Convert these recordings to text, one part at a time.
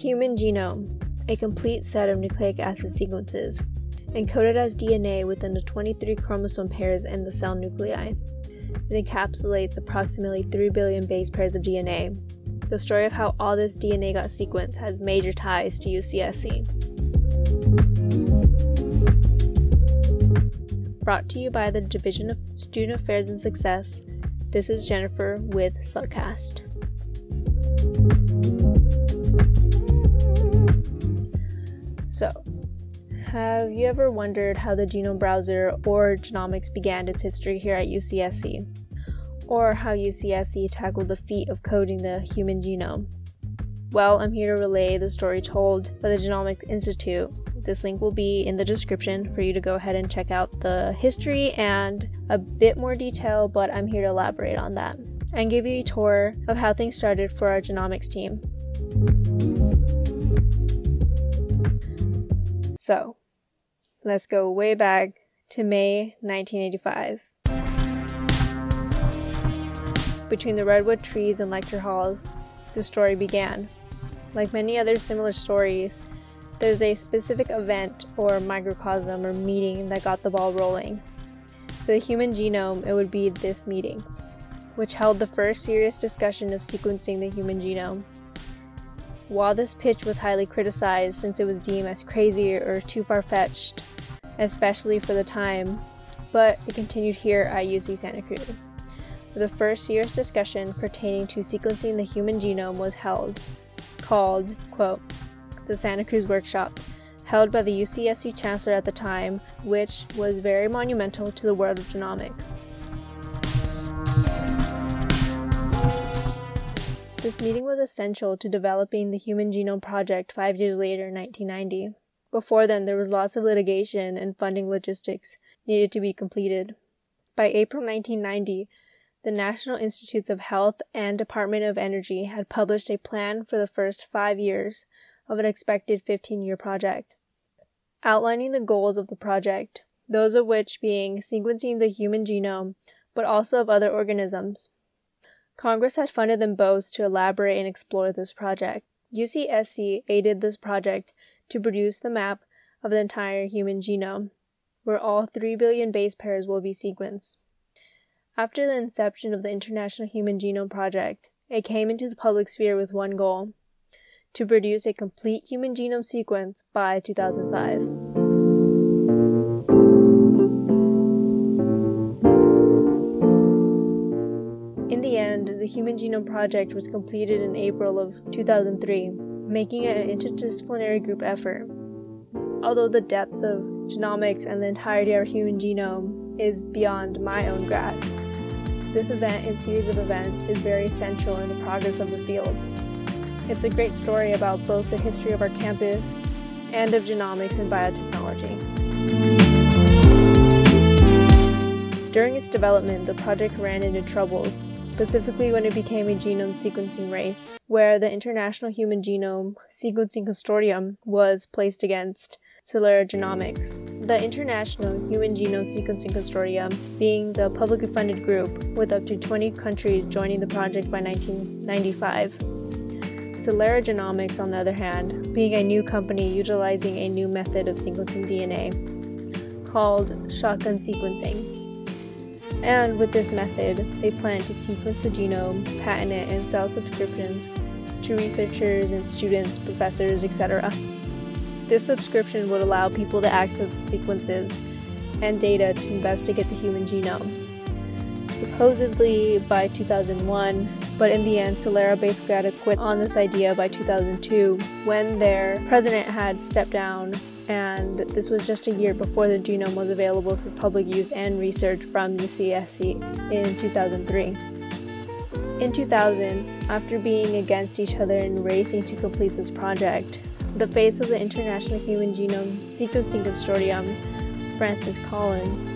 human genome, a complete set of nucleic acid sequences, encoded as DNA within the 23 chromosome pairs in the cell nuclei. It encapsulates approximately 3 billion base pairs of DNA. The story of how all this DNA got sequenced has major ties to UCSC. Brought to you by the Division of Student Affairs and Success, this is Jennifer with Slugcast. So, have you ever wondered how the genome browser or genomics began its history here at UCSC? Or how UCSC tackled the feat of coding the human genome? Well, I'm here to relay the story told by the Genomics Institute. This link will be in the description for you to go ahead and check out the history and a bit more detail, but I'm here to elaborate on that and give you a tour of how things started for our genomics team. So, let's go way back to May 1985. Between the redwood trees and lecture halls, the story began. Like many other similar stories, there's a specific event or microcosm or meeting that got the ball rolling. For the human genome, it would be this meeting, which held the first serious discussion of sequencing the human genome. While this pitch was highly criticized since it was deemed as crazy or too far fetched, especially for the time, but it continued here at UC Santa Cruz. The first year's discussion pertaining to sequencing the human genome was held, called, quote, the Santa Cruz Workshop, held by the UCSC Chancellor at the time, which was very monumental to the world of genomics. This meeting was essential to developing the Human Genome Project five years later in 1990. Before then, there was lots of litigation and funding logistics needed to be completed. By April 1990, the National Institutes of Health and Department of Energy had published a plan for the first five years of an expected 15 year project, outlining the goals of the project, those of which being sequencing the human genome, but also of other organisms. Congress had funded them both to elaborate and explore this project. UCSC aided this project to produce the map of the entire human genome, where all 3 billion base pairs will be sequenced. After the inception of the International Human Genome Project, it came into the public sphere with one goal to produce a complete human genome sequence by 2005. The end, the Human Genome Project was completed in April of 2003, making it an interdisciplinary group effort. Although the depths of genomics and the entirety of our human genome is beyond my own grasp, this event and series of events is very essential in the progress of the field. It's a great story about both the history of our campus and of genomics and biotechnology. During its development, the project ran into troubles specifically when it became a genome sequencing race, where the International Human Genome Sequencing Consortium was placed against Celera Genomics. The International Human Genome Sequencing Consortium being the publicly funded group with up to 20 countries joining the project by 1995. Celera Genomics, on the other hand, being a new company utilizing a new method of sequencing DNA called shotgun sequencing. And with this method, they plan to sequence the genome, patent it, and sell subscriptions to researchers and students, professors, etc. This subscription would allow people to access the sequences and data to investigate the human genome. Supposedly by 2001, but in the end, basically had to quit on this idea by 2002 when their president had stepped down and this was just a year before the genome was available for public use and research from UCSC in 2003. In 2000, after being against each other and racing to complete this project, the face of the International Human Genome Sequencing Consortium, Francis Collins,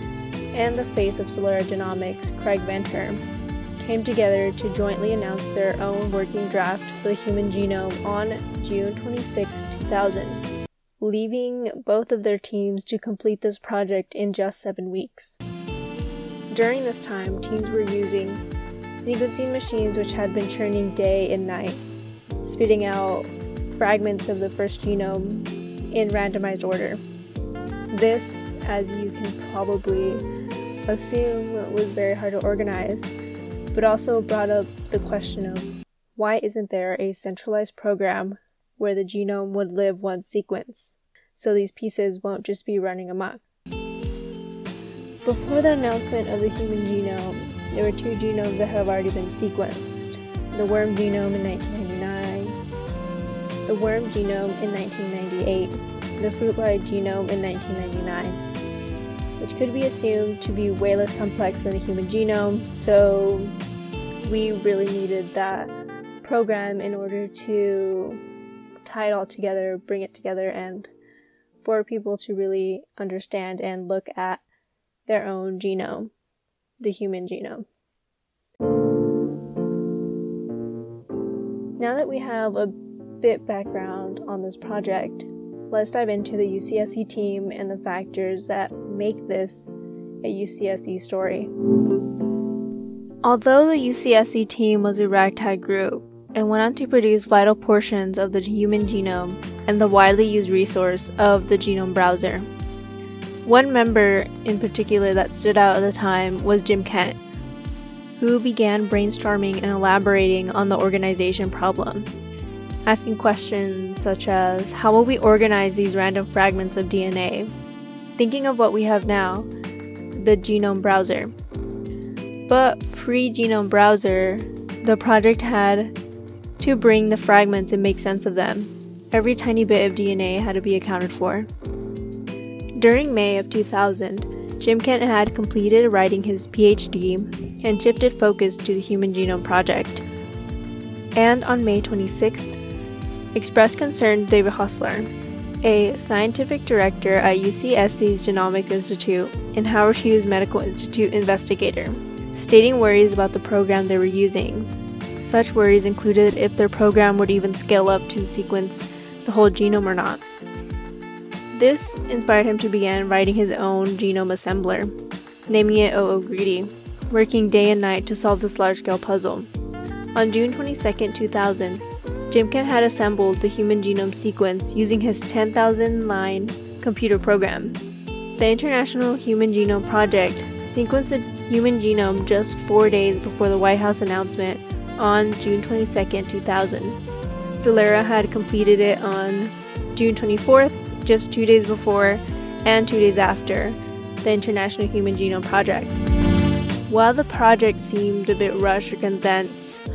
and the face of Celera Genomics, Craig Venter, came together to jointly announce their own working draft for the human genome on June 26, 2000 leaving both of their teams to complete this project in just seven weeks. During this time, teams were using sequencing machines which had been churning day and night, spitting out fragments of the first genome in randomized order. This, as you can probably assume, was very hard to organize, but also brought up the question of why isn't there a centralized program where the genome would live one sequence, so these pieces won't just be running amok? Before the announcement of the human genome, there were two genomes that have already been sequenced. The worm genome in 1999, the worm genome in 1998, the fruit fly genome in 1999, which could be assumed to be way less complex than the human genome, so we really needed that program in order to tie it all together, bring it together, and for people to really understand and look at their own genome, the human genome. Now that we have a bit background on this project, let's dive into the UCSC team and the factors that make this a UCSC story. Although the UCSC team was a ragtag group and went on to produce vital portions of the human genome and the widely used resource of the genome browser, one member in particular that stood out at the time was Jim Kent, who began brainstorming and elaborating on the organization problem, asking questions such as how will we organize these random fragments of DNA? Thinking of what we have now, the genome browser. But pre genome browser, the project had to bring the fragments and make sense of them. Every tiny bit of DNA had to be accounted for. During May of 2000, Jim Kent had completed writing his PhD and shifted focus to the Human Genome Project. And on May 26th, expressed concern David Haussler, a scientific director at UCSC's Genomics Institute and Howard Hughes Medical Institute investigator, stating worries about the program they were using. Such worries included if their program would even scale up to sequence the whole genome or not. This inspired him to begin writing his own genome assembler, naming it OO-Greedy, working day and night to solve this large scale puzzle. On June 22, 2000, Jim Kent had assembled the human genome sequence using his 10,000 line computer program. The International Human Genome Project sequenced the human genome just four days before the White House announcement on June 22, 2000. Celera had completed it on June 24th just two days before and two days after the International Human Genome Project. While the project seemed a bit rushed or condensed,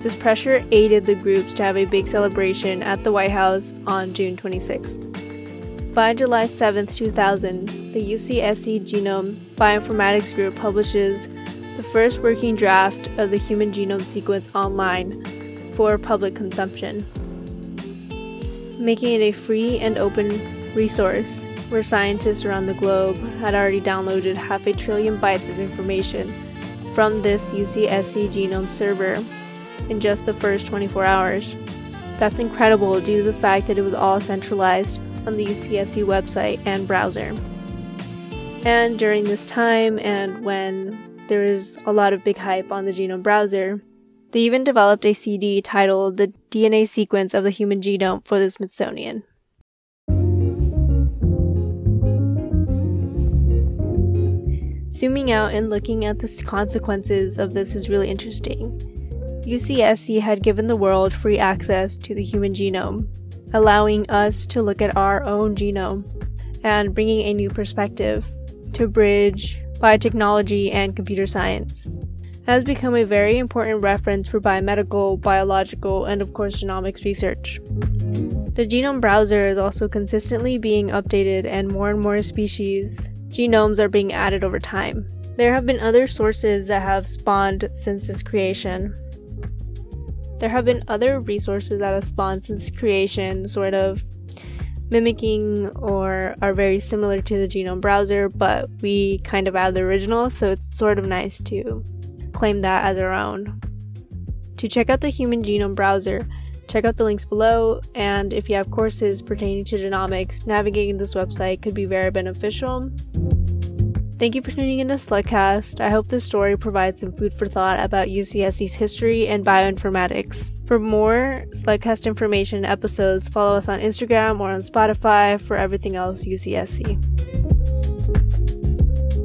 this pressure aided the groups to have a big celebration at the White House on June 26. By July 7, 2000, the UCSC Genome Bioinformatics Group publishes the first working draft of the human genome sequence online for public consumption, making it a free and open resource where scientists around the globe had already downloaded half a trillion bytes of information from this UCSC genome server in just the first 24 hours. That's incredible due to the fact that it was all centralized on the UCSC website and browser. And during this time, and when there was a lot of big hype on the genome browser, they even developed a CD titled The DNA Sequence of the Human Genome for the Smithsonian. Zooming out and looking at the consequences of this is really interesting. UCSC had given the world free access to the human genome, allowing us to look at our own genome and bringing a new perspective to bridge biotechnology and computer science. It has become a very important reference for biomedical, biological, and of course genomics research. The genome browser is also consistently being updated, and more and more species genomes are being added over time. There have been other sources that have spawned since its creation. There have been other resources that have spawned since creation, sort of mimicking or are very similar to the genome browser, but we kind of add the original, so it's sort of nice to claim that as our own. To check out the human genome browser, check out the links below, and if you have courses pertaining to genomics, navigating this website could be very beneficial. Thank you for tuning in to Slugcast. I hope this story provides some food for thought about UCSC's history and bioinformatics. For more Slugcast information episodes, follow us on Instagram or on Spotify for everything else UCSC.